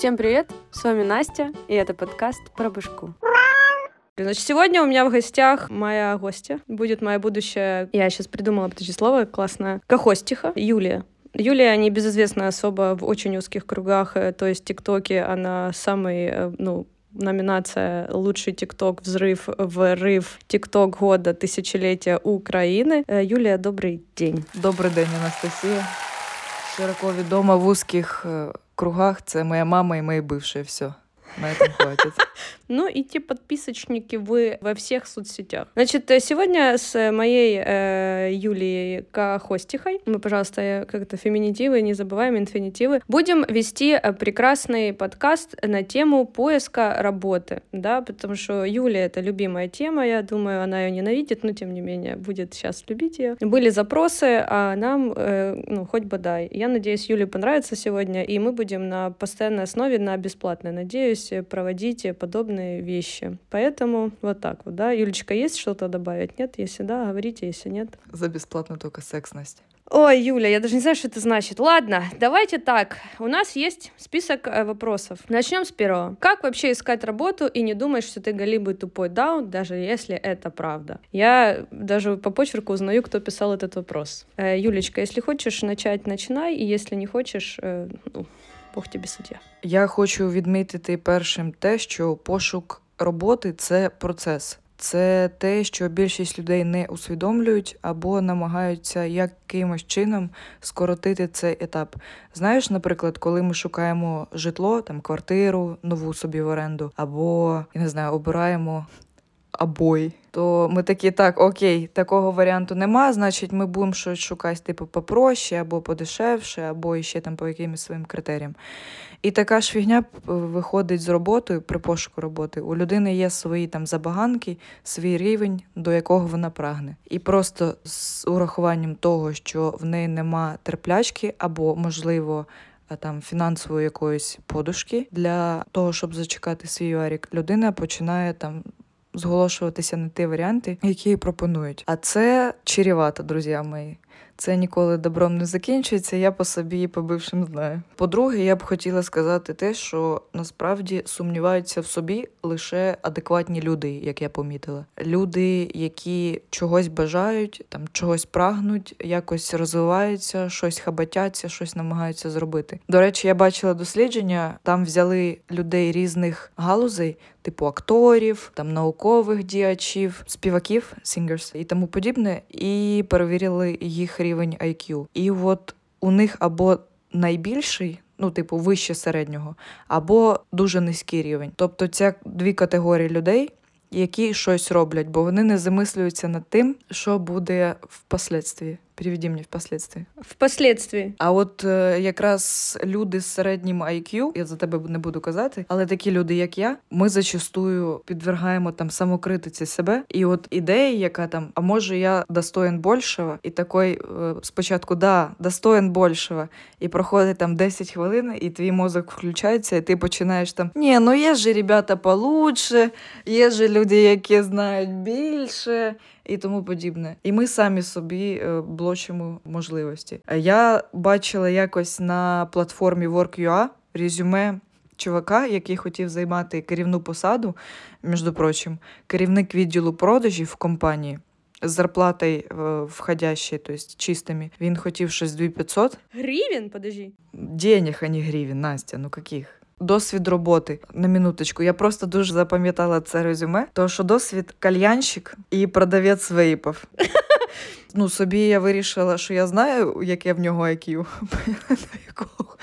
Всем привет, с вами Настя, и это подкаст про башку. Значит, сегодня у меня в гостях моя гостья, будет моя будущая, я сейчас придумала подожди слово классное, кохостиха, Юлия. Юлия небезызвестная особо в очень узких кругах, э, то есть ТикТоке она самый, э, ну, номинация «Лучший ТикТок. Взрыв, врыв. ТикТок года. Тысячелетия Украины». Э, Юлия, добрый день. Добрий день, Анастасія. Широко відома в узких кругах. Це моя мама і мої бивші. Все. На этом хватит. Ну и те подписочники вы во всех соцсетях. Значит, э, сегодня с моей э, Юлией Кахостихой, мы, пожалуйста, как-то феминитивы, не забываем инфинитивы, будем вести э, прекрасный подкаст на тему поиска работы, да, потому что Юлия — это любимая тема, я думаю, она ее ненавидит, но тем не менее будет сейчас любить ее. Были запросы, а нам, э, ну, хоть бы дай. Я надеюсь, Юле понравится сегодня, и мы будем на постоянной основе, на бесплатной, надеюсь, проводить подобные вещи. Поэтому вот так вот, да. Юлечка, есть что-то добавить? Нет? Если да, говорите, если нет. За бесплатно только секс, Настя. Ой, Юля, я даже не знаю, что это значит. Ладно, давайте так. У нас есть список э, вопросов. Начнем с первого. Как вообще искать работу и не думать, что ты галибый тупой даун, даже если это правда? Я даже по почерку узнаю, кто писал этот вопрос. Э, Юлечка, если хочешь начать, начинай, и если не хочешь, э, ну, Бог тобі суддя. Я хочу відмітити першим те, що пошук роботи це процес. Це те, що більшість людей не усвідомлюють або намагаються якимось чином скоротити цей етап. Знаєш, наприклад, коли ми шукаємо житло, там квартиру нову собі в оренду, або я не знаю, обираємо обої, то ми такі, так, окей, такого варіанту нема, значить, ми будемо щось шукати, типу, попроще, або подешевше, або ще там по якимось своїм критеріям. І така ж фігня виходить з роботою при пошуку роботи. У людини є свої там забаганки, свій рівень, до якого вона прагне. І просто з урахуванням того, що в неї нема терплячки, або, можливо, там фінансової якоїсь подушки для того, щоб зачекати свій варік, людина починає там зголошуватися на ті варіанти, які пропонують. А це чарівато, друзі мої. Це ніколи добром не закінчується. Я по собі по бившим знаю. По-друге, я б хотіла сказати те, що насправді сумніваються в собі лише адекватні люди, як я помітила. Люди, які чогось бажають, там чогось прагнуть, якось розвиваються, щось хабатяться, щось намагаються зробити. До речі, я бачила дослідження, там взяли людей різних галузей. Типу акторів, там наукових діячів, співаків, singers і тому подібне, і перевірили їх рівень IQ. І от у них або найбільший, ну, типу, вище середнього, або дуже низький рівень. Тобто, це дві категорії людей, які щось роблять, бо вони не замислюються над тим, що буде впоследствии. Переведи мені впоследствии. Впоследствии. А от е, якраз люди з середнім IQ, я за тебе не буду казати, але такі люди, як я, ми зачастую підвергаємо там самокритиці себе. І от ідея, яка там, а може я достоин большого, і такий е, спочатку да, достоин большого, і проходить там 10 хвилин, і твій мозок включається, і ти починаєш там: ні, ну є ж ребята получше, є ж люди, які знають більше і тому подібне. І ми самі собі е, блочимо можливості. Я бачила якось на платформі Work.ua резюме. Чувака, який хотів займати керівну посаду, між прочим, керівник відділу продажів в компанії з зарплатою е, входящей, тобто чистими. Він хотів щось 2500. Гривень, подожди. Денег, а не гривень, Настя, ну яких? Досвід роботи на минуточку. Я просто дуже запам'ятала це резюме, тому що досвід кальянщик і продавець вейпів. Ну, собі я вирішила, що я знаю, яке в нього IQ, до якого,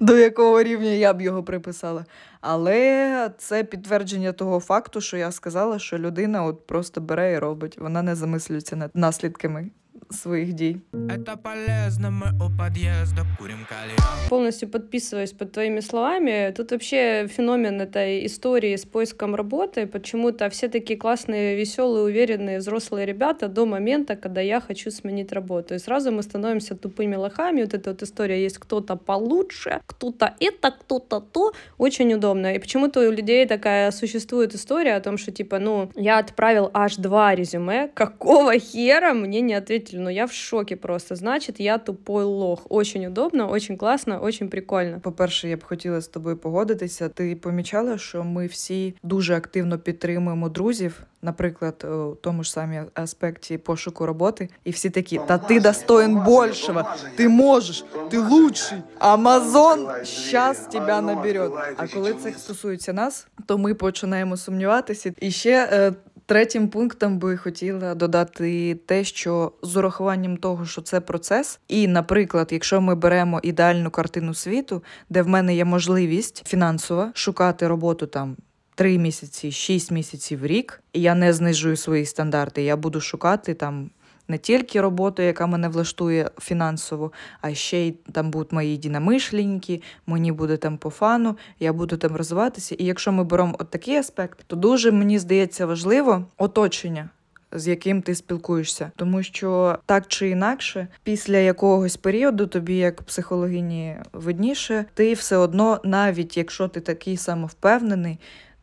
до якого рівня я б його приписала. Але це підтвердження того факту, що я сказала, що людина от просто бере і робить. Вона не замислюється над наслідками своих дій. Это полезно, мы у подъезда курим кальян. Полностью подписываюсь под твоими словами. Тут вообще феномен этой истории с поиском работы. Почему-то все такие классные, веселые, уверенные взрослые ребята до момента, когда я хочу сменить работу. И сразу мы становимся тупыми лохами. Вот эта вот история есть кто-то получше, кто-то это, кто-то то. Очень удобно. И почему-то у людей такая существует история о том, что типа, ну, я отправил аж два резюме, какого хера мне не ответили ну я в шоке просто. Значит, я тупой лох. Очень удобно, очень класно, очень прикольно. По-перше, я б хотіла з тобою погодитися. Ти помічала, що ми всі дуже активно підтримуємо друзів, наприклад, у тому ж самі аспекті пошуку роботи, і всі такі: та ти достоин большего, ти можеш, ти лучший. Амазон щас тебе наберет. А коли це стосується нас, то ми починаємо сумніватися. І ще е, третім пунктом би хотіла додати те, що з урахуванням того, що це процес, і, наприклад, якщо ми беремо ідеальну картину світу, де в мене є можливість фінансова шукати роботу там. Три місяці, шість місяців в рік, і я не знижую свої стандарти. Я буду шукати там не тільки роботу, яка мене влаштує фінансово, а ще й там будуть мої дінамишленьки, мені буде там по фану, я буду там розвиватися. І якщо ми беремо от такий аспект, то дуже мені здається важливо оточення. З яким ти спілкуєшся, тому що так чи інакше, після якогось періоду, тобі як психологині видніше, ти все одно, навіть якщо ти такий самовпевнений,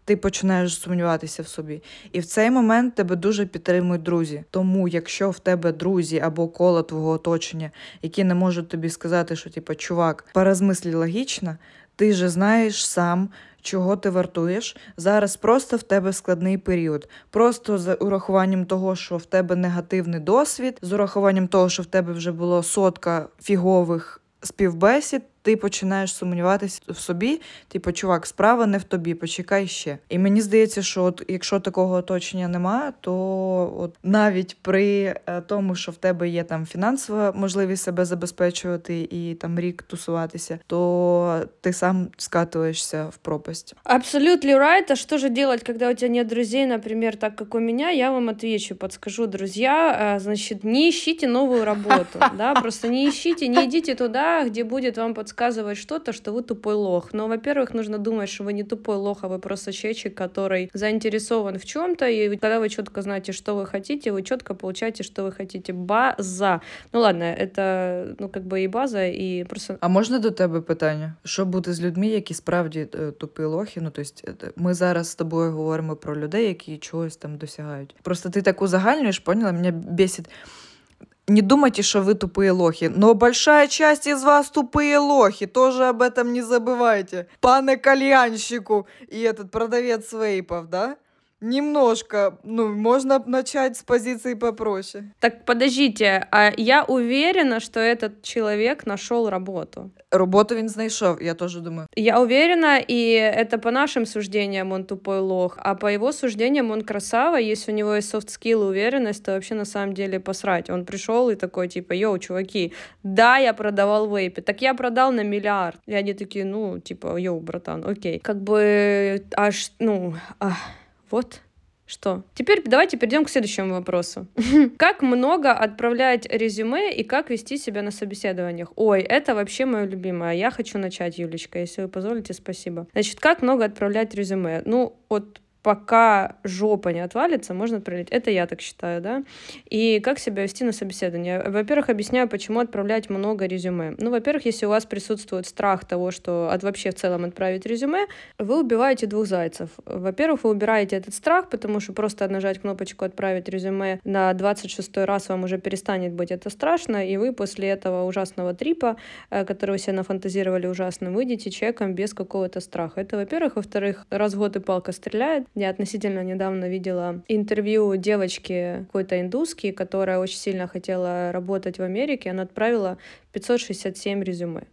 ти починаєш сумніватися в собі. І в цей момент тебе дуже підтримують друзі. Тому, якщо в тебе друзі або коло твого оточення, які не можуть тобі сказати, що типу, чувак, порозмислі логічно, ти же знаєш сам. Чого ти вартуєш? Зараз просто в тебе складний період. Просто з урахуванням того, що в тебе негативний досвід, з урахуванням того, що в тебе вже було сотка фігових співбесід, ти починаєш сумніватися в собі, типу, чувак, справа не в тобі, почекай ще. І мені здається, що от якщо такого оточення немає, то от навіть при е, тому, що в тебе є там фінансова можливість себе забезпечувати і там рік тусуватися, то ти сам скатуєшся в пропасть. Абсолютно right. А что же делать, когда у тебя нет друзей, например, так как у меня? Я вам отвечу, подскажу, друзья, э, значит, не ищите новую работу, да, просто не ищите, не идите туда, где будет вам подсказывать подсказывает что-то, что вы тупой лох. Но, во-первых, нужно думать, что вы не тупой лох, а вы просто человек, который заинтересован в чем-то, и когда вы четко знаете, что вы хотите, вы четко получаете, что вы хотите. База. Ну ладно, это ну как бы і база, і просто. А можна до тебе питання? Що бути з людьми, які справді тупі лохи? Ну тобто, ми зараз з тобою говоримо про людей, які чогось там досягають. Просто ти так узагальнюєш, поняла? Мене бесить. Не думайте, что вы тупые лохи, но большая часть из вас тупые лохи, тоже об этом не забывайте. Пане кальянщику и этот продавец вейпов, да? Немножко, ну, можно начать с позиции попроще. Так подождите, а я уверена, что этот человек нашел работу. Роботу він знайшов, я тоже думаю. Я уверена, и это по нашим суждениям он тупой лох, а по его суждениям он красава, если у него есть soft skill и уверенность, то вообще на самом деле посрать. Он пришел и такой, типа, yo, чуваки, да, я продавал вейпы, так я продал на миллиард. И они такие, ну, типа, yo, братан, окей. Как бы аж, ну, ах. Вот что? Теперь давайте перейдем к следующему вопросу. как много отправлять резюме и как вести себя на собеседованиях? Ой, это вообще мое любимое. Я хочу начать, Юлечка, если вы позволите, спасибо. Значит, как много отправлять резюме? Ну, вот пока жопа не отвалится, можно отправлять. Это я так считаю, да. И как себя вести на собеседование? Во-первых, объясняю, почему отправлять много резюме. Ну, во-первых, если у вас присутствует страх того, что от вообще в целом отправить резюме, вы убиваете двух зайцев. Во-первых, вы убираете этот страх, потому что просто нажать кнопочку «Отправить резюме» на 26 раз вам уже перестанет быть это страшно, и вы после этого ужасного трипа, э, который вы себе нафантазировали ужасным, выйдете человеком без какого-то страха. Это, во-первых. Во-вторых, раз в год и палка стреляет, я относительно недавно видела интервью девочки какой-то индуски, которая очень сильно хотела работать в Америке. Она отправила 567 резюме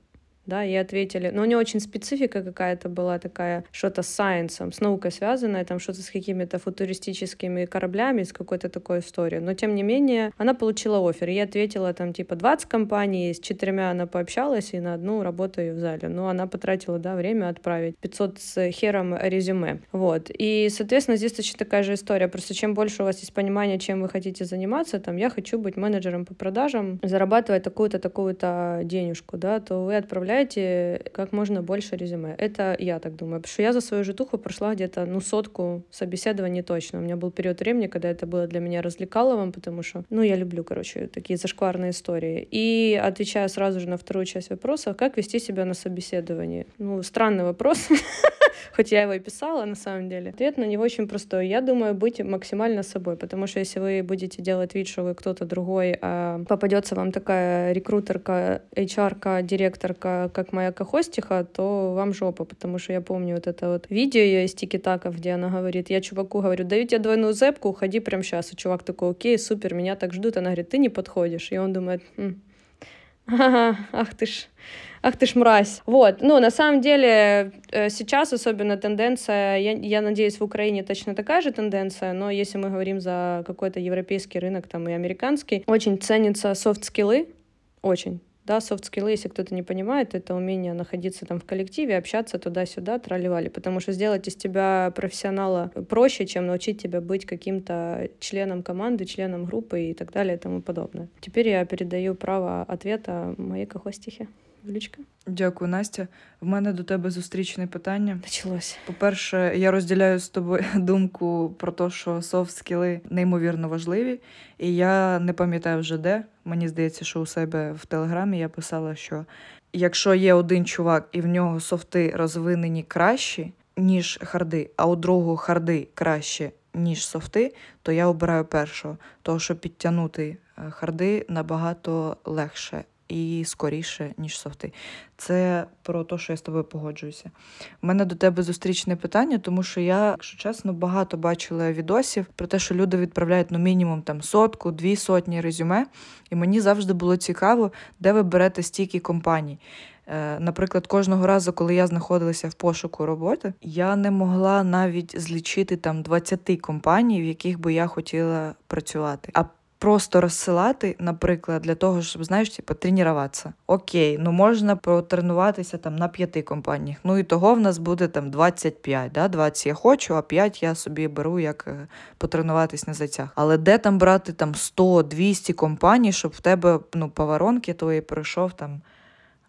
да, и ответили. Но у нее очень специфика какая-то была такая, что-то с сайенсом, с наукой связанное, там что-то с какими-то футуристическими кораблями, с какой-то такой историей. Но, тем не менее, она получила офер. Я ответила там типа 20 компаний, с четырьмя она пообщалась, и на одну работаю в зале. Но она потратила, да, время отправить 500 с хером резюме. Вот. И, соответственно, здесь точно такая же история. Просто чем больше у вас есть понимания, чем вы хотите заниматься, там, я хочу быть менеджером по продажам, зарабатывать такую-то, такую-то денежку, да, то вы отправляете отправляйте как можно больше резюме. Это я так думаю. Потому что я за свою житуху прошла где-то, ну, сотку собеседований точно. У меня был период времени, когда это было для меня развлекаловым, потому что, ну, я люблю, короче, такие зашкварные истории. И отвечая сразу же на вторую часть вопроса, как вести себя на собеседовании? Ну, странный вопрос. хоть я его и писала на самом деле. Ответ на него очень простой. Я думаю быть максимально собой, потому что если вы будете делать вид, что вы кто-то другой, а попадется вам такая рекрутерка, HR-ка, директорка, как моя Кахостиха, то вам жопа, потому что я помню вот это вот видео ее из Тики-Така, где она говорит, я чуваку говорю, даю тебе двойную зепку, уходи прямо сейчас. И чувак такой, окей, супер, меня так ждут. Она говорит, ты не подходишь. И он думает, Ага, ах ты ж, ах ты ж мразь. Вот, ну, на самом деле, э, сейчас особенно тенденция, я, я надеюсь, в Украине точно такая же тенденция, но если мы говорим за какой-то европейский рынок там и американский, очень ценятся софт-скиллы, очень. Да, софт-скиллы, если кто-то не понимает, это умение находиться там в коллективе, общаться туда-сюда, тролливали. Потому что сделать из тебя профессионала проще, чем научить тебя быть каким-то членом команды, членом группы и так далее и тому подобное. Теперь я передаю право ответа моей кахостихе. Юлічка. Дякую, Настя. В мене до тебе зустрічне питання. Началось. По-перше, я розділяю з тобою думку про те, що софт-скіли неймовірно важливі. І я не пам'ятаю вже де. Мені здається, що у себе в телеграмі я писала, що якщо є один чувак і в нього софти розвинені кращі, ніж харди, а у другого харди краще, ніж софти, то я обираю першого. Тому що підтягнути е, харди набагато легше і скоріше, ніж софти. Це про те, що я з тобою погоджуюся. У мене до тебе зустрічне питання, тому що я, якщо чесно, багато бачила відосів про те, що люди відправляють ну, мінімум там сотку, дві сотні резюме. І мені завжди було цікаво, де ви берете стільки компаній. Е, наприклад, кожного разу, коли я знаходилася в пошуку роботи, я не могла навіть злічити там 20 компаній, в яких би я хотіла працювати. А просто розсилати, наприклад, для того, щоб знаєш, типу, тренуватися. Окей, ну можна протренуватися там на п'яти компаніях. Ну і того в нас буде там 25, да? 20 я хочу, а 5 я собі беру як е, потренуватись на зайцях. Але де там брати там 100-200 компаній, щоб в тебе ну, по воронки твої пройшов там,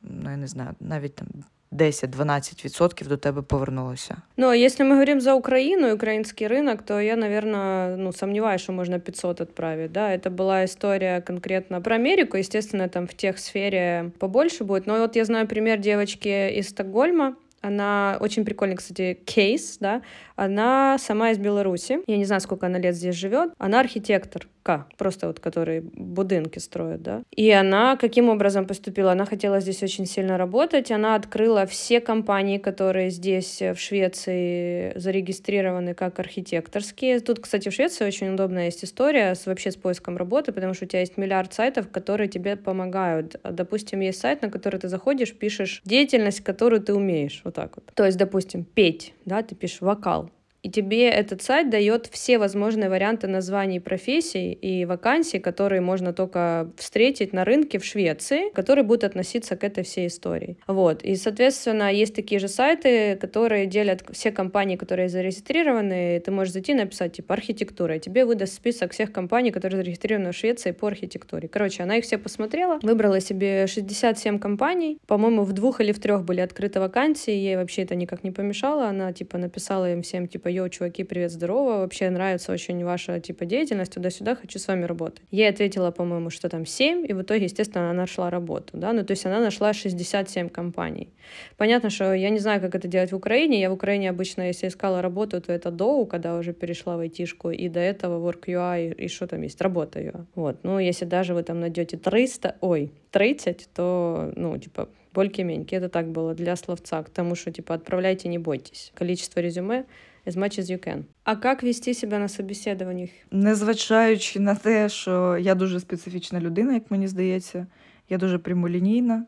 ну я не знаю, навіть там 10-12% до тебе повернулося. Ну, а если мы говорим за Украину украинский рынок, то я, наверное, ну, сомневаюсь, что можно 500 отправить, да, это была история конкретно про Америку, естественно, там в тех сфере побольше будет, но вот я знаю пример девочки из Стокгольма, она очень прикольный, кстати, кейс, да. Она сама из Беларуси. Я не знаю, сколько она лет здесь живет. Она архитектор. К, просто вот который будинки строят, да. И она каким образом поступила? Она хотела здесь очень сильно работать. Она открыла все компании, которые здесь в Швеции зарегистрированы как архитекторские. Тут, кстати, в Швеции очень удобная есть история с вообще с поиском работы, потому что у тебя есть миллиард сайтов, которые тебе помогают. Допустим, есть сайт, на который ты заходишь, пишешь деятельность, которую ты умеешь. Вот так вот. То есть, допустим, петь, да, ты пишешь вокал и тебе этот сайт дает все возможные варианты названий профессий и вакансий, которые можно только встретить на рынке в Швеции, которые будут относиться к этой всей истории. Вот. И, соответственно, есть такие же сайты, которые делят все компании, которые зарегистрированы. Ты можешь зайти и написать, типа, архитектура, и тебе выдаст список всех компаний, которые зарегистрированы в Швеции по архитектуре. Короче, она их все посмотрела, выбрала себе 67 компаний. По-моему, в двух или в трех были открыты вакансии, ей вообще это никак не помешало. Она, типа, написала им всем, типа, йоу, чуваки, привет, здорово, вообще нравится очень ваша, типа, деятельность, туда-сюда, хочу с вами работать. Ей ответила, по-моему, что там 7, и в итоге, естественно, она нашла работу, да, ну, то есть она нашла 67 компаний. Понятно, что я не знаю, как это делать в Украине, я в Украине обычно, если искала работу, то это доу, когда уже перешла в айтишку, и до этого WorkUI, и, и что там есть, работа UI. Вот, ну, если даже вы там найдете 300, ой, 30, то, ну, типа, больки-меньки. Это так было для словца, к тому, что, типа, отправляйте, не бойтесь. Количество резюме as much as you can. А як вести себе на собеседуваннях? Незважаючи на те, що я дуже специфічна людина, як мені здається, я дуже прямолінійна,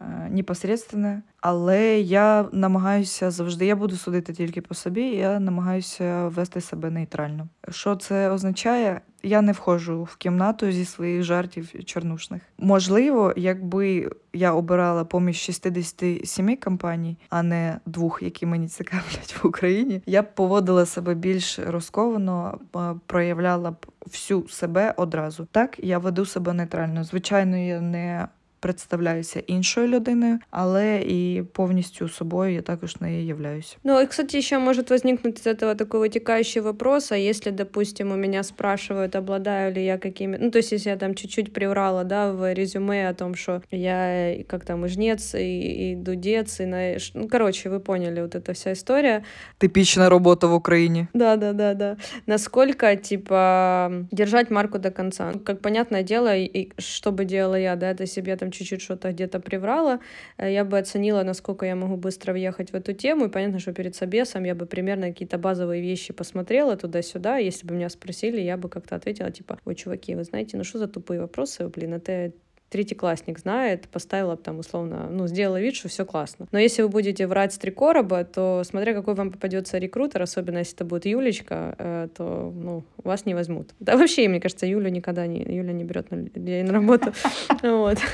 Е, але я намагаюся завжди, я буду судити тільки по собі, я намагаюся вести себе нейтрально. Що це означає? Я не входжу в кімнату зі своїх жартів чорнушних. Можливо, якби я обирала поміж 67 компаній, а не двох, які мені цікавлять в Україні, я б поводила себе більш розковано, проявляла б всю себе одразу. Так я веду себе нейтрально. Звичайно, я не представляюся іншою людиною, але і повністю собою я також не являюсь. Ну, и, кстати, еще может возникнуть из этого такой вытекающий вопрос, а если, допустим, у меня спрашивают, обладаю ли я какими... Ну, то есть, если я там чуть-чуть приврала, да, в резюме о том, что я как там и жнец, и, и дудец, и на... Ну, короче, вы поняли, вот эта вся история. Типичная работа в Украине. Да, да, да, да. Насколько, типа, держать марку до конца. Как понятное дело, и что бы делала я, да, это себе там чуть-чуть что-то где-то приврала, э, я бы оценила, насколько я могу быстро въехать в эту тему, и понятно, что перед собесом я бы примерно какие-то базовые вещи посмотрела туда-сюда, если бы меня спросили, я бы как-то ответила, типа, ой, чуваки, вы знаете, ну что за тупые вопросы, блин, это третьеклассник знает, поставила там условно, ну, сделала вид, что все классно. Но если вы будете врать с три короба, то смотря какой вам попадется рекрутер, особенно если это будет Юлечка, э, то, ну, вас не возьмут. Да вообще, мне кажется, Юлю никогда не, Юля не берет на, на работу. Вот.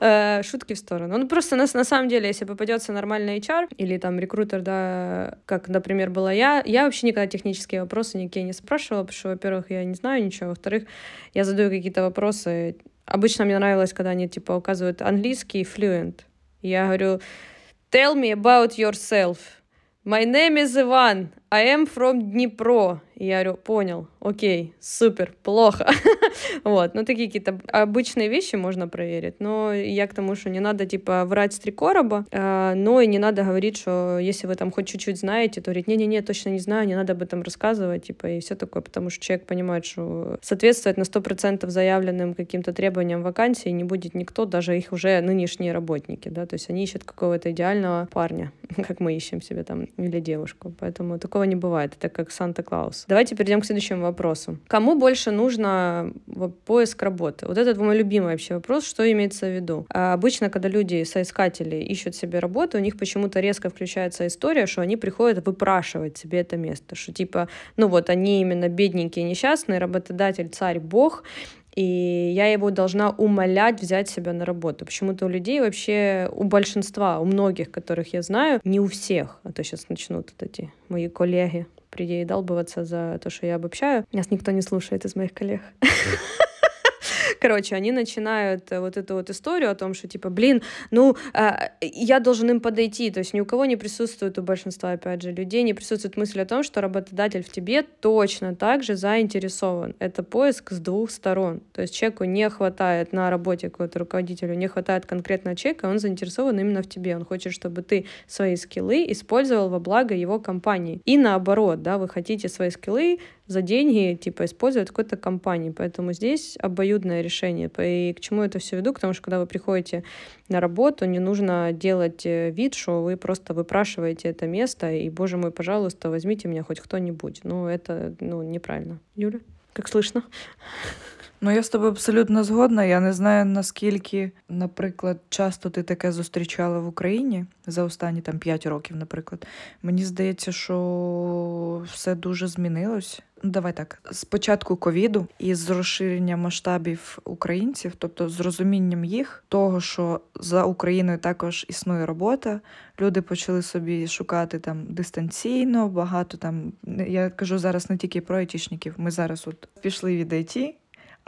Э, шутки в сторону. Ну, просто на, на самом деле, если попадется нормальный HR или там рекрутер, да, как, например, была я, я вообще никогда технические вопросы никакие не спрашивала, потому что, во-первых, я не знаю ничего, во-вторых, я задаю какие-то вопросы, Обычно мне нравилось, когда они типа указывают английский fluent. Я говорю, tell me about yourself. My name is Ivan. I am from Днепро. И я говорю, понял, окей, супер, плохо. вот, ну такие какие-то обычные вещи можно проверить, но я к тому, что не надо, типа, врать с три короба, э, но и не надо говорить, что если вы там хоть чуть-чуть знаете, то говорить, не-не-не, точно не знаю, не надо об этом рассказывать, типа, и все такое, потому что человек понимает, что соответствует на 100% заявленным каким-то требованиям вакансии не будет никто, даже их уже нынешние работники, да, то есть они ищут какого-то идеального парня, как мы ищем себе там, или девушку, поэтому такого не бывает, это как Санта-Клаус. Давайте перейдем к следующему вопросу. Кому больше нужно поиск работы? Вот это мой любимый вообще вопрос, что имеется в виду. А обычно, когда люди, соискатели, ищут себе работу, у них почему-то резко включается история, что они приходят выпрашивать себе это место, что типа, ну вот они именно бедненькие, несчастные, работодатель, царь, бог, и я его должна умолять взять себя на работу. Почему-то у людей вообще, у большинства, у многих, которых я знаю, не у всех, а то сейчас начнут вот эти мои коллеги придалбываться за то, что я обобщаю. Нас никто не слушает из моих коллег. Короче, они начинают э, вот эту вот историю о том, что типа, блин, ну, э, я должен им подойти. То есть ни у кого не присутствует, у большинства, опять же, людей не присутствует мысль о том, что работодатель в тебе точно так же заинтересован. Это поиск с двух сторон. То есть человеку не хватает на работе какого-то руководителю, не хватает конкретного человека, он заинтересован именно в тебе. Он хочет, чтобы ты свои скиллы использовал во благо его компании. И наоборот, да, вы хотите свои скиллы за деньги, типа, использовать какой-то компании. Поэтому здесь обоюдное решение. И к чему это все веду? Потому что когда вы приходите на работу, не нужно делать э, вид, что вы просто выпрашиваете это место, и, боже мой, пожалуйста, возьмите меня хоть кто-нибудь. Ну, это, ну, неправильно. Юля, как слышно? Ну, я з тобою абсолютно згодна. Я не знаю, наскільки, наприклад, часто ти таке зустрічала в Україні за останні там 5 років, наприклад. Мені здається, що все дуже змінилось. Давай так, з початку ковіду і з розширенням масштабів українців, тобто з розумінням їх, того, що за Україною також існує робота. Люди почали собі шукати там дистанційно, багато там. Я кажу зараз не тільки про айтішників. Ми зараз от пішли від IT,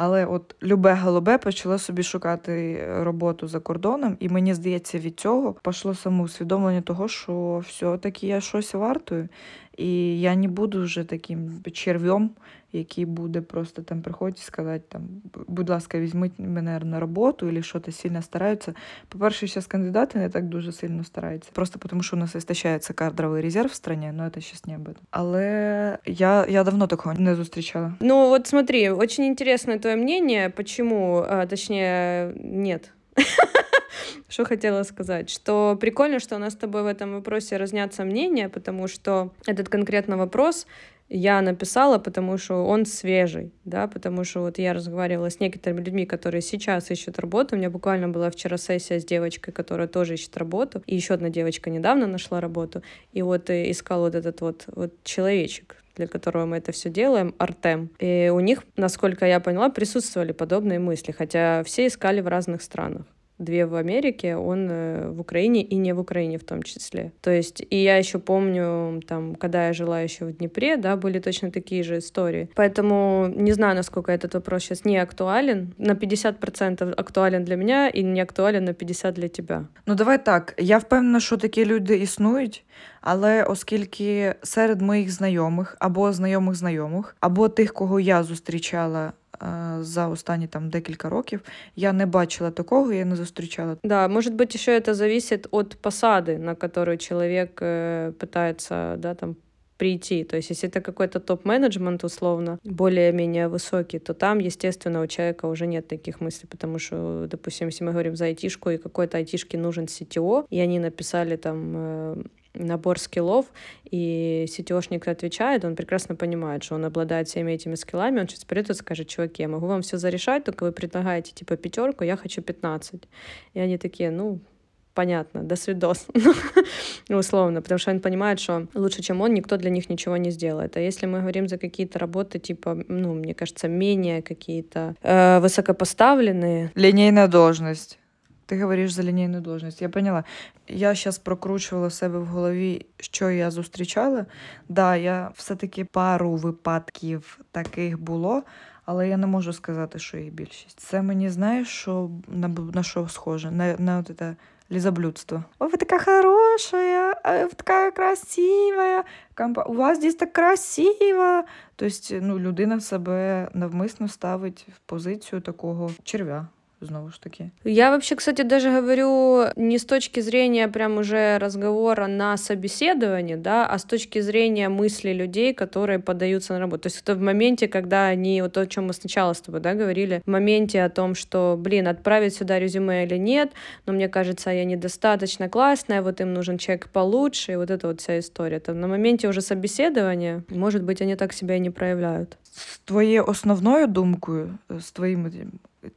але от любе голубе почало собі шукати роботу за кордоном, і мені здається, від цього пішло самоусвідомлення того, що все-таки я щось вартую. І я не буду вже таким черв'ем, який буде просто там приходити і сказати, там, будь ласка, візьміть мене на роботу, або щось сильно стараються. По-перше, зараз кандидати не так дуже сильно стараються. Просто тому, що у нас вистачається кадровий резерв в стране, но це зараз не об этом. Але я, я давно такого не зустрічала. Ну, вот смотри, очень интересное твое мнение, почему, а, точнее, нет. Что хотела сказать? Что прикольно, что у нас с тобой в этом вопросе разнятся мнения, потому что этот конкретно вопрос я написала, потому что он свежий, да, потому что вот я разговаривала с некоторыми людьми, которые сейчас ищут работу. У меня буквально была вчера сессия с девочкой, которая тоже ищет работу, и еще одна девочка недавно нашла работу, и вот искал вот этот вот, вот человечек, для которого мы это все делаем, Артем. И у них, насколько я поняла, присутствовали подобные мысли, хотя все искали в разных странах две в Америке, он э, в Украине и не в Украине в том числе. То есть, и я еще помню, там, когда я жила еще в Днепре, да, были точно такие же истории. Поэтому не знаю, насколько этот вопрос сейчас не актуален. На 50% актуален для меня и не актуален на 50% для тебя. Ну давай так. Я впевнена, що такі люди існують, але оскільки серед моїх знайомих або знайомих знайомих, або тих, кого я зустрічала за останні там декілька років. Я не бачила такого, я не зустрічала. Да, может быть, еще это зависит от посады, на которую человек э, пытается, да, там прийти. То есть, если это какой-то топ-менеджмент, условно, более-менее высокий, то там, естественно, у человека уже нет таких мыслей, потому что, допустим, если мы говорим за айтишку, и какой-то айтишке нужен CTO, и они написали там э, набор скиллов, и сетевошник отвечает, он прекрасно понимает, что он обладает всеми этими скиллами, он сейчас придет и скажет, чуваки, я могу вам все зарешать, только вы предлагаете типа пятерку, я хочу 15. И они такие, ну, понятно, до свидос, условно, потому что он понимает, что лучше, чем он, никто для них ничего не сделает. А если мы говорим за какие-то работы, типа, ну, мне кажется, менее какие-то э, высокопоставленные. Линейная должность. Ти говориш за лінійну должність. Я поняла. Я зараз прокручувала себе в голові, що я зустрічала. Да, я все-таки пару випадків таких було, але я не можу сказати, що їх більшість. Це мені знаєш, що на на що схоже? На на от це лізоблюдство. О, ви така хороша, ви така красива. У вас здесь так красиво. Тобто, ну, людина себе навмисно ставить в позицію такого червя. Знову ж таки. Я вообще, кстати, даже говорю не с точки зрения прям уже разговора на собеседовании, да, а с точки зрения мысли людей, которые подаются на работу. То есть это в моменте, когда они, вот то, о чем мы сначала с тобой, да, говорили, в моменте о том, что, блин, отправить сюда резюме или нет, но мне кажется, я недостаточно классная, вот им нужен человек получше, и вот эта вот вся история. Там на моменте уже собеседования, может быть, они так себя и не проявляют. З твоєю основною думкою, з твоїм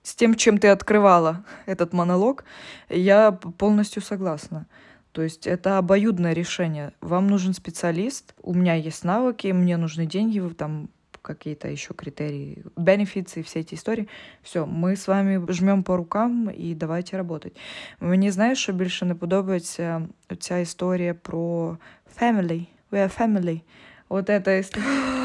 с тем, чем ты открывала этот монолог, я полностью согласна. То есть это обоюдное решение. Вам нужен специалист, у меня есть навыки, мне нужны деньги, там какие-то еще критерии, бенефиты и все эти истории. Все, мы с вами жмем по рукам і давайте работать. Мені знаєш, що більше не подобається ця історія про family. We are family. Вот эта история.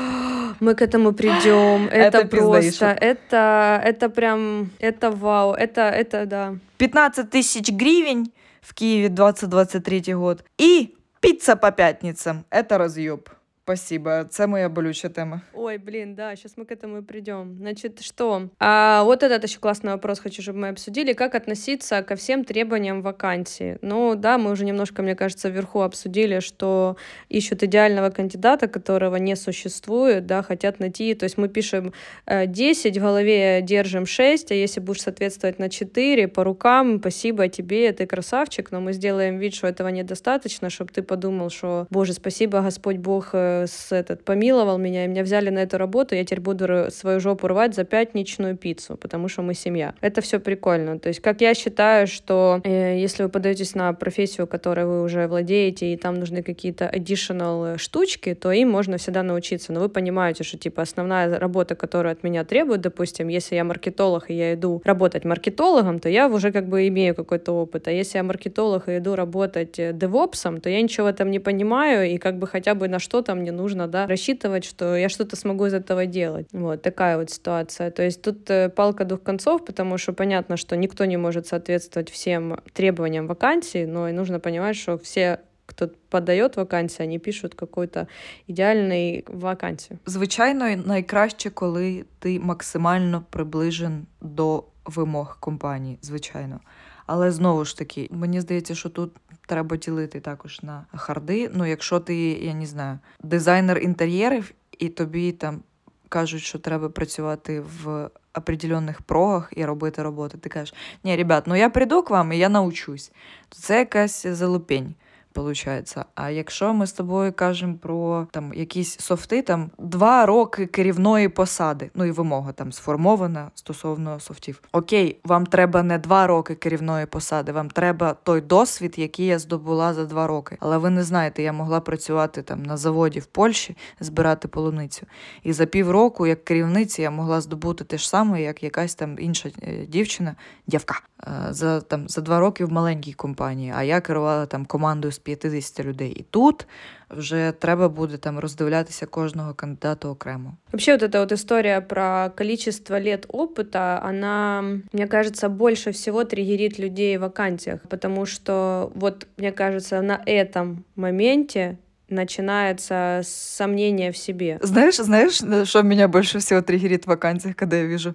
Мы к этому придем. Это, это просто, это, это прям, это вау, это, это да. 15 тысяч гривен в Киеве 2023 год. И пицца по пятницам. Это разъеб. Спасибо, це моя болючая тема. Ой, блин, да, сейчас мы к этому и придем. Значит, что? А, вот этот еще классный вопрос хочу, чтобы мы обсудили. Как относиться ко всем требованиям вакансии? Ну, да, мы уже немножко, мне кажется, вверху обсудили, что ищут идеального кандидата, которого не существует, да, хотят найти. То есть мы пишем 10, э, в голове держим 6, а если будешь соответствовать на 4, по рукам, спасибо тебе, ты красавчик, но мы сделаем вид, что этого недостаточно, чтобы ты подумал, что, боже, спасибо, Господь Бог э, с этот, помиловал меня, и меня взяли на эту работу, я теперь буду свою жопу рвать за пятничную пиццу, потому что мы семья. Это все прикольно. То есть, как я считаю, что э, если вы подаетесь на профессию, которой вы уже владеете, и там нужны какие-то additional штучки, то им можно всегда научиться. Но вы понимаете, что, типа, основная работа, которую от меня требуют, допустим, если я маркетолог, и я иду работать маркетологом, то я уже как бы имею какой-то опыт. А если я маркетолог и иду работать девопсом, то я ничего этом не понимаю, и как бы хотя бы на что-то мне нужно, да, рассчитывать, что я что-то смогу из этого делать. Вот такая вот ситуация. То есть тут э, палка двух концов, потому что понятно, что никто не может соответствовать всем требованиям вакансии, но и нужно понимать, что все кто подає вакансію, вони пишуть какую-то ідеальну вакансію. Звичайно, найкраще, коли ти максимально приближен до вимог компанії, звичайно. Але знову ж таки, мені здається, що тут треба ділити також на харди. Ну, якщо ти, я не знаю, дизайнер інтер'єрів, і тобі там кажуть, що треба працювати в определенних прогах і робити роботи, ти кажеш, ні, ребят, ну я прийду к вам і я научусь. Це якась залупень. Виходить. А якщо ми з тобою кажемо про там якісь софти, там два роки керівної посади, ну і вимога там сформована стосовно софтів. Окей, вам треба не два роки керівної посади, вам треба той досвід, який я здобула за два роки. Але ви не знаєте, я могла працювати там на заводі в Польщі, збирати полуницю. І за півроку, як керівниці, я могла здобути те ж саме, як якась там інша е, дівчина, дівка. Е, за там за два роки в маленькій компанії, а я керувала там командою з 50 людей. І тут вже треба буде там роздивлятися кожного кандидата окремо. Вообще вот эта вот история про количество лет опыта, она, мне кажется, больше всего триггерит людей в вакансиях, потому что вот, мне кажется, на этом моменте начинается сомнение в себе. Знаешь, знаешь, что меня больше всего триггерит в вакансиях, когда я вижу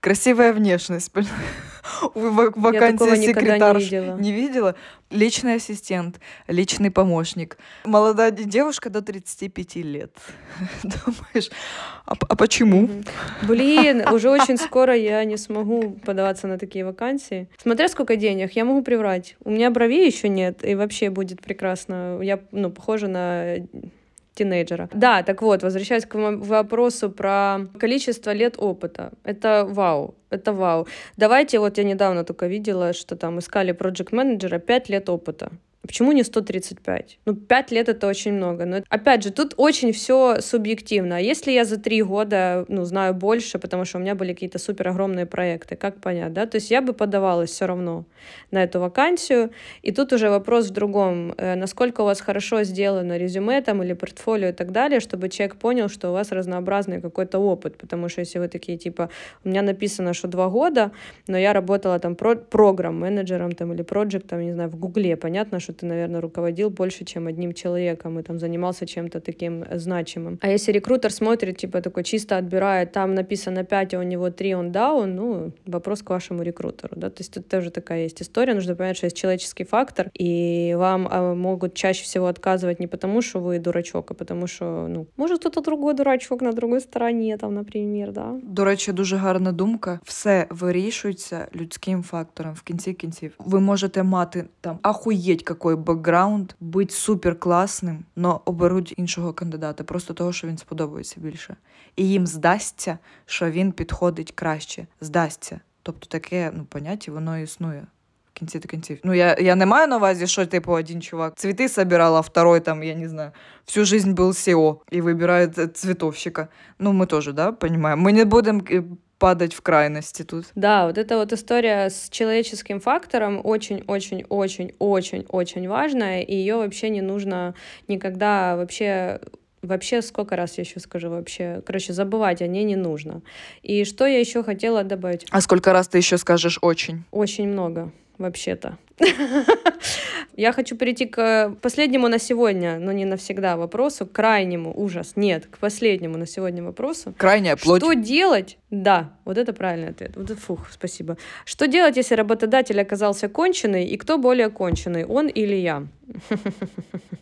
красивая внешность. Вакансия секретарш. Не видела. не видела. Личный ассистент, личный помощник. Молодая девушка до 35 лет. Думаешь, а, а почему? Блин, уже очень скоро я не смогу подаваться на такие вакансии. Смотря сколько денег, я могу приврать. У меня бровей еще нет, и вообще будет прекрасно. Я, ну, похожа на тинейджера. Да, так вот, возвращаясь к вопросу про количество лет опыта. Это вау, это вау. Давайте, вот я недавно только видела, что там искали проект менеджера 5 лет опыта. Почему не 135? Ну, 5 лет это очень много. Но опять же, тут очень все субъективно. Если я за 3 года, ну, знаю больше, потому что у меня были какие-то супер огромные проекты, как понять, да? То есть я бы подавалась все равно на эту вакансию. И тут уже вопрос в другом. Э, насколько у вас хорошо сделано резюме там или портфолио и так далее, чтобы человек понял, что у вас разнообразный какой-то опыт. Потому что если вы такие, типа, у меня написано, что 2 года, но я работала там про программ-менеджером там или проектом, не знаю, в Гугле, понятно, что что ты, наверное, руководил больше, чем одним человеком и там занимался чем-то таким значимым. А если рекрутер смотрит, типа такой чисто отбирает, там написано 5, а у него 3, он даун, ну, вопрос к вашему рекрутеру, да, то есть тут тоже такая есть история, нужно понять, что есть человеческий фактор, и вам а, могут чаще всего отказывать не потому, что вы дурачок, а потому що, ну, може, кто-то другой дурачок на другой стороні, там, наприклад, да. До речі, дуже гарна думка. Все вирішується людським фактором в кінці кінців. Ви можете мати там ахуєть какой бекграунд, бути супер класним, но оберуть іншого кандидата, просто того, що він сподобається більше. І їм здасться, що він підходить краще. Здасться. Тобто таке ну, поняття, воно існує. В кінці до кінців. Ну, я я не маю на увазі, що типу один чувак цвіти собирал, а второй там, я не знаю, всю жизнь был SEO и выбирает цветовщика. Ну, мы тоже, да, понимаем. Мы не будем э, падать в крайности тут. Да, вот эта вот история с человеческим фактором очень-очень-очень-очень-очень важная, и ее вообще не нужно никогда вообще Вообще, сколько раз я еще скажу вообще? Короче, забывать о ней не нужно. И что я еще хотела добавить? А сколько раз ты еще скажешь очень? Очень много, вообще-то. Я хочу перейти к последнему на сегодня, но не навсегда вопросу, к крайнему, ужас, нет, к последнему на сегодня вопросу. Крайняя плоть. Что делать? Да, вот это правильный ответ. Вот, фух, спасибо. Что делать, если работодатель оказался конченый, и кто более конченый, он или я?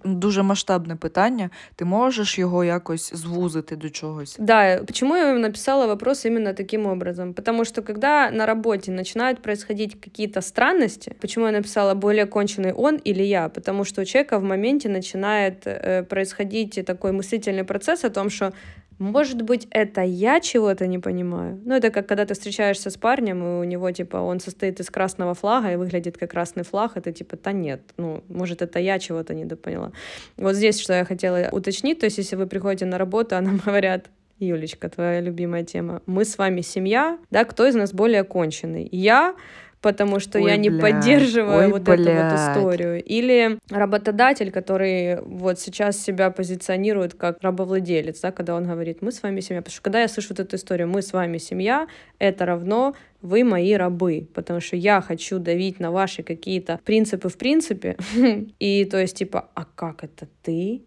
Дуже масштабне питання. Ти можеш його якось звузити до чогось? Да, почему я написала вопрос именно таким образом? Потому что когда на работе начинают происходить какие-то странности, почему я написала более конченый он или я? Потому что у человека в моменте начинает э, происходить такой мыслительный процесс о том, что может быть, это я чего-то не понимаю. Ну, это как когда ты встречаешься с парнем, и у него, типа, он состоит из красного флага и выглядит как красный флаг, это типа, да нет, ну, может, это я чего-то недопоняла. Вот здесь, что я хотела уточнить, то есть, если вы приходите на работу, а нам говорят, Юлечка, твоя любимая тема, мы с вами семья, да, кто из нас более конченый? Я потому что ой, я не блядь, поддерживаю ой, вот блядь. эту вот историю. Или работодатель, который вот сейчас себя позиционирует как рабовладелец, да, когда он говорит, мы с вами семья. Потому что когда я слышу вот эту историю, мы с вами семья, это равно вы мои рабы, потому что я хочу давить на ваши какие-то принципы в принципе. И то есть типа, а как это ты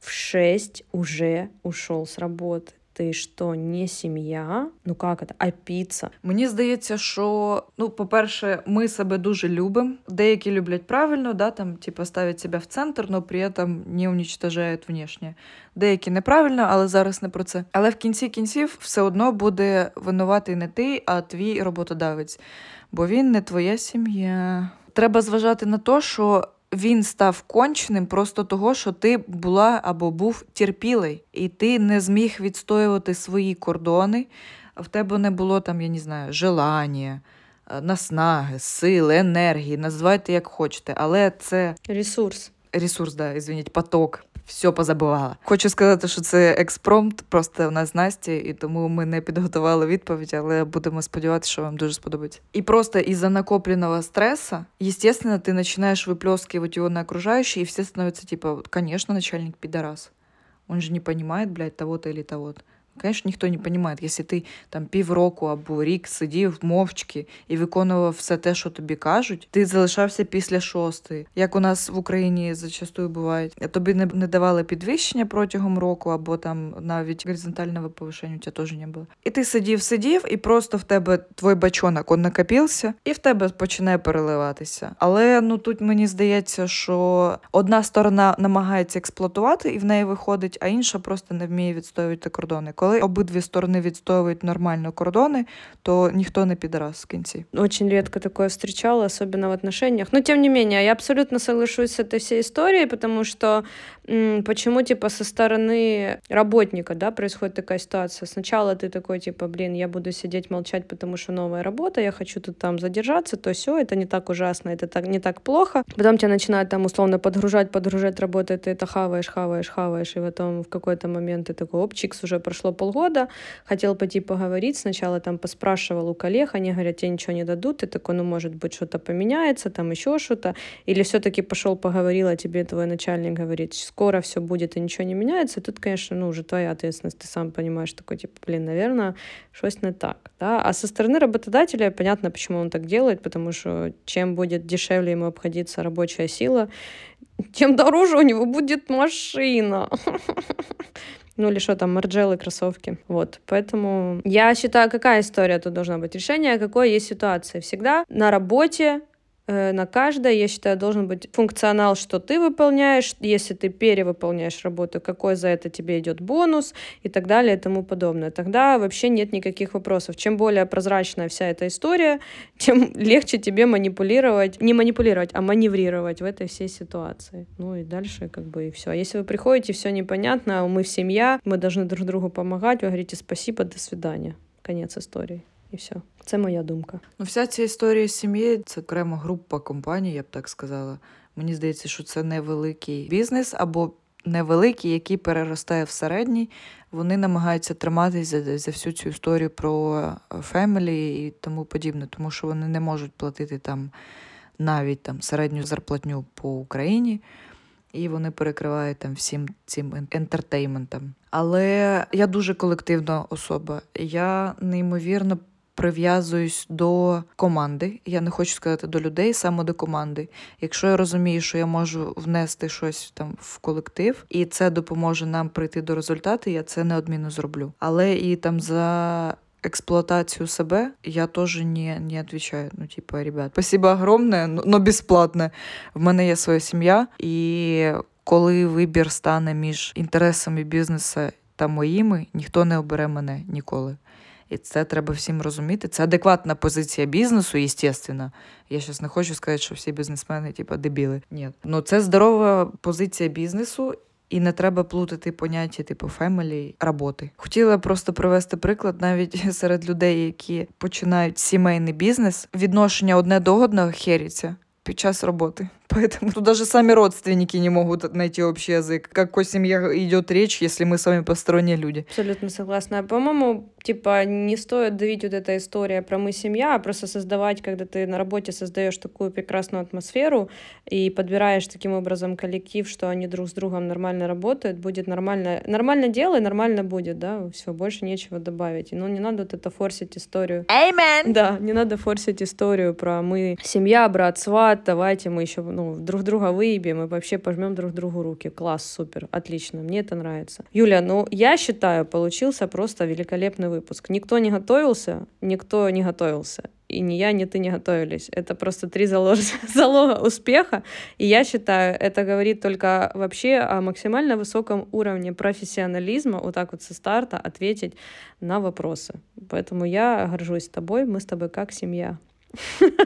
в шесть уже ушел с работы? Ти що, не сім'я? Ну як це? А піца? Мені здається, що ну, по-перше, ми себе дуже любимо. Деякі люблять правильно, да, там, типу, ставлять себе в центр, але при цьому не уничтожають внешнє. Деякі неправильно, але зараз не про це. Але в кінці кінців все одно буде винуватий не ти, а твій роботодавець. Бо він не твоя сім'я. Треба зважати на те, що він став конченим просто того, що ти була або був терпілий, і ти не зміг відстоювати свої кордони. В тебе не було там, я не знаю, желання, е, наснаги, сили, енергії, називайте як хочете, але це ресурс. Ресурс, да, извиніть, поток все позабувала. Хочу сказати, що це експромт, просто в нас Насті, і тому ми не підготували відповідь, але будемо сподіватися, що вам дуже сподобається. І просто із-за накопленного стресса, естественно, ти починаєш виплескивать его на окружающие, и все становятся типа, конечно, начальник пидорас. Он же не понимает, блядь, того-то или того-то. Конечно, ніхто не розуміє, якщо ти там півроку або рік сидів мовчки і виконував все те, що тобі кажуть, ти залишався після шостої. Як у нас в Україні зачастую буває, тобі не, не давали підвищення протягом року, або там навіть горизонтального повишення у тебе теж не було. І ти сидів, сидів, і просто в тебе твій бачонок он накопився, і в тебе починає переливатися. Але ну тут мені здається, що одна сторона намагається експлуатувати, і в неї виходить, а інша просто не вміє відстоювати кордони коли обидві сторони відстоюють нормально кордони, то ніхто не підраз в кінці. Очень редко такое встречала, особенно в отношениях. Но тем не менее, я абсолютно соглашусь с этой всей историей, потому что почему типа со стороны работника, да, происходит такая ситуация. Сначала ты такой типа, блин, я буду сидеть молчать, потому что новая работа, я хочу тут там задержаться, то все, это не так ужасно, это так не так плохо. Потом тебя начинают там условно подгружать, подгружать работы, ты это хаваешь, хаваешь, хаваешь, и потом в какой-то момент ты такой, опчикс, уже прошло полгода, хотел пойти поговорить, сначала там поспрашивал у коллег, они говорят, тебе ничего не дадут, ты такой, ну, может быть, что-то поменяется, там еще что-то, или все-таки пошел поговорил, а тебе твой начальник говорит, скоро все будет и ничего не меняется, тут, конечно, ну, уже твоя ответственность, ты сам понимаешь, такой, типа, блин, наверное, что-то не так, да, а со стороны работодателя понятно, почему он так делает, потому что чем будет дешевле ему обходиться рабочая сила, тем дороже у него будет машина. ну или что там, марджелы, кроссовки. Вот, поэтому я считаю, какая история тут должна быть? Решение какой есть ситуации. Всегда на работе на каждое, я считаю, должен быть функционал, что ты выполняешь, если ты перевыполняешь работу, какой за это тебе идет бонус и так далее и тому подобное. Тогда вообще нет никаких вопросов. Чем более прозрачная вся эта история, тем легче тебе манипулировать, не манипулировать, а маневрировать в этой всей ситуации. Ну и дальше как бы и все. А если вы приходите, все непонятно, а мы семья, мы должны друг другу помогать, вы говорите спасибо, до свидания. Конец истории. І все. Це моя думка. Ну, вся ця історія сім'ї це окрема група компаній, я б так сказала. Мені здається, що це невеликий бізнес або невеликий, який переростає в середній. Вони намагаються триматися за, за всю цю історію про фемілі і тому подібне, тому що вони не можуть платити там навіть там середню зарплатню по Україні. І вони перекривають там всім цим ентертейментом. Але я дуже колективна особа. Я неймовірно прив'язуюсь до команди. Я не хочу сказати до людей, саме до команди. Якщо я розумію, що я можу внести щось там в колектив, і це допоможе нам прийти до результату, я це неодмінно зроблю. Але і там за. Експлуатацію себе я теж не не відповідаю. Ну, типа, ребят, спасибо огромне, но безплатне. В мене є своя сім'я, і коли вибір стане між інтересами бізнесу та моїми, ніхто не обере мене ніколи. І це треба всім розуміти. Це адекватна позиція бізнесу, естественно. Я зараз не хочу сказати, що всі бізнесмени, типу, дебіли. Ні. Ну це здорова позиція бізнесу. І не треба плутати поняття типу фемелі роботи. Хотіла просто привести приклад навіть серед людей, які починають сімейний бізнес. Відношення одне до одного херіться під час роботи. Поэтому тут даже сами родственники не могут найти общий язык. Какой семье идет речь, если мы с вами посторонние люди? Абсолютно согласна. По-моему, типа, не стоит давить вот эта история про мы семья, а просто создавать, когда ты на работе создаешь такую прекрасную атмосферу и подбираешь таким образом коллектив, что они друг с другом нормально работают, будет нормально. Нормально делай, нормально будет, да, все, больше нечего добавить. Но не надо вот это форсить историю. Amen. Да, не надо форсить историю про мы семья, брат, сват, давайте мы еще ну, друг друга выебем и вообще пожмем друг другу руки. Класс, супер, отлично, мне это нравится. Юля, ну я считаю, получился просто великолепный выпуск. Никто не готовился, никто не готовился. И ни я, ни ты не готовились. Это просто три залога, залога успеха. И я считаю, это говорит только вообще о максимально высоком уровне профессионализма, вот так вот со старта ответить на вопросы. Поэтому я горжусь тобой, мы с тобой как семья.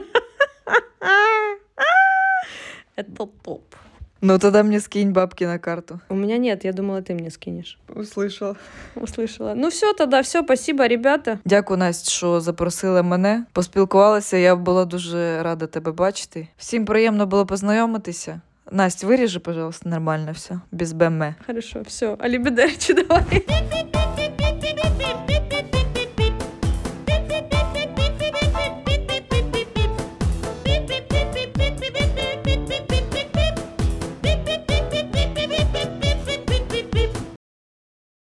Это топ. Ну тогда мне скинь бабки на карту. У меня нет, я думала, ты мне скинешь. Услышала. Услышала. Ну все, тогда все, спасибо, ребята. Дякую, Настя, що запросила мене. Поспілкувалася, я була дуже рада тебе бачити. Всім приємно було познайомитися. Настя, виріжи, пожалуйста, нормально все, без БМ. Хорошо, все. Алибедерчи, давай.